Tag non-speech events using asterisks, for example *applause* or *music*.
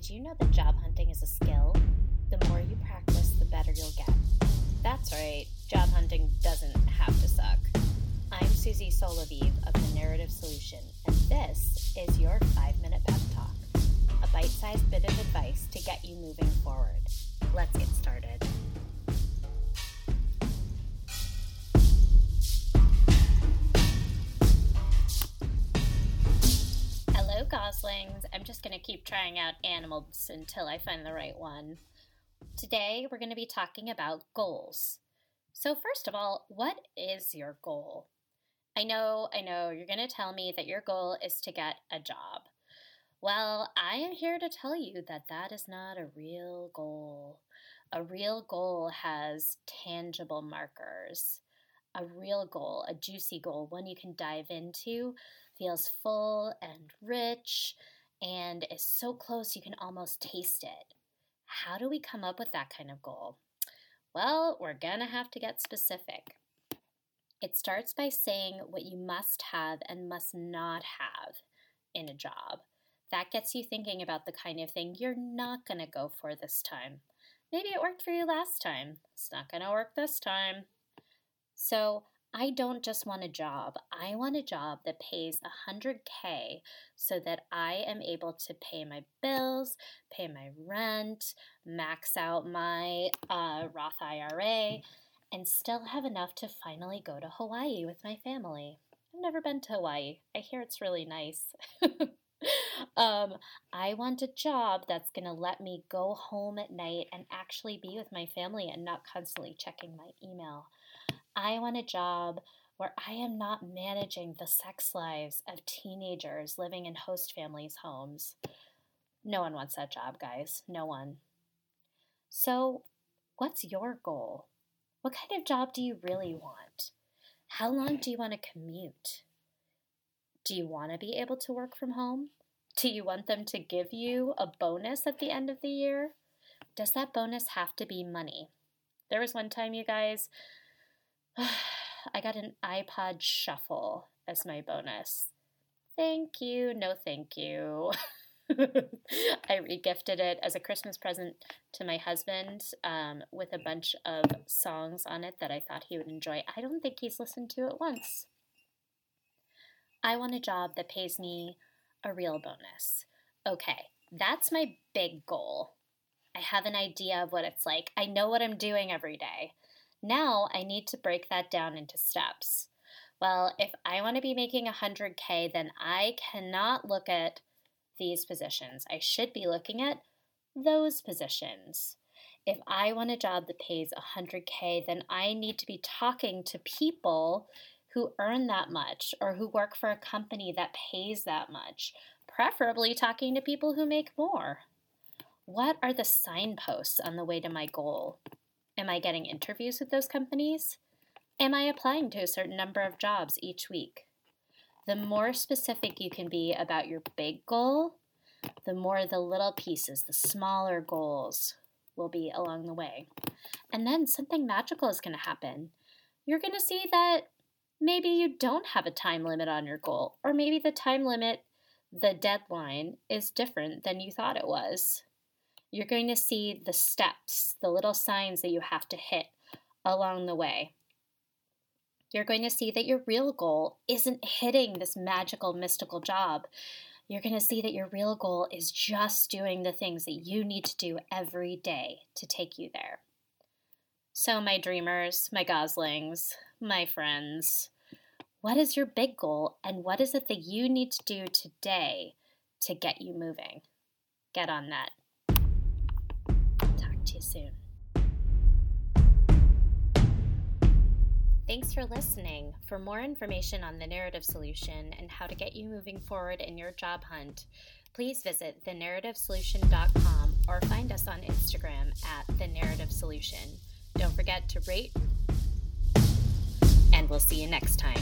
Did you know that job hunting is a skill? The more you practice, the better you'll get. That's right, job hunting doesn't have to suck. I'm Susie Solaviv of The Narrative going to keep trying out animals until I find the right one. Today, we're going to be talking about goals. So, first of all, what is your goal? I know, I know, you're going to tell me that your goal is to get a job. Well, I am here to tell you that that is not a real goal. A real goal has tangible markers. A real goal, a juicy goal, one you can dive into, feels full and rich and is so close you can almost taste it. How do we come up with that kind of goal? Well, we're gonna have to get specific. It starts by saying what you must have and must not have in a job. That gets you thinking about the kind of thing you're not gonna go for this time. Maybe it worked for you last time. It's not gonna work this time. So, I don't just want a job. I want a job that pays 100K so that I am able to pay my bills, pay my rent, max out my uh, Roth IRA, and still have enough to finally go to Hawaii with my family. I've never been to Hawaii. I hear it's really nice. *laughs* um, I want a job that's going to let me go home at night and actually be with my family and not constantly checking my email. I want a job where I am not managing the sex lives of teenagers living in host families' homes. No one wants that job, guys. No one. So, what's your goal? What kind of job do you really want? How long do you want to commute? Do you want to be able to work from home? Do you want them to give you a bonus at the end of the year? Does that bonus have to be money? There was one time, you guys, *sighs* I got an iPod Shuffle as my bonus. Thank you, no thank you. *laughs* I regifted it as a Christmas present to my husband um, with a bunch of songs on it that I thought he would enjoy. I don't think he's listened to it once. I want a job that pays me a real bonus. Okay, that's my big goal. I have an idea of what it's like. I know what I'm doing every day. Now I need to break that down into steps. Well, if I want to be making 100K, then I cannot look at these positions. I should be looking at those positions. If I want a job that pays 100K, then I need to be talking to people who earn that much or who work for a company that pays that much, preferably talking to people who make more. What are the signposts on the way to my goal? Am I getting interviews with those companies? Am I applying to a certain number of jobs each week? The more specific you can be about your big goal, the more the little pieces, the smaller goals will be along the way. And then something magical is going to happen. You're going to see that maybe you don't have a time limit on your goal, or maybe the time limit, the deadline, is different than you thought it was you're going to see the steps, the little signs that you have to hit along the way. You're going to see that your real goal isn't hitting this magical, mystical job. You're going to see that your real goal is just doing the things that you need to do every day to take you there. So, my dreamers, my goslings, my friends, what is your big goal and what is it that you need to do today to get you moving? Get on that you soon. Thanks for listening. For more information on the narrative solution and how to get you moving forward in your job hunt, please visit thenarrativesolution.com or find us on Instagram at the narrative solution. Don't forget to rate, and we'll see you next time.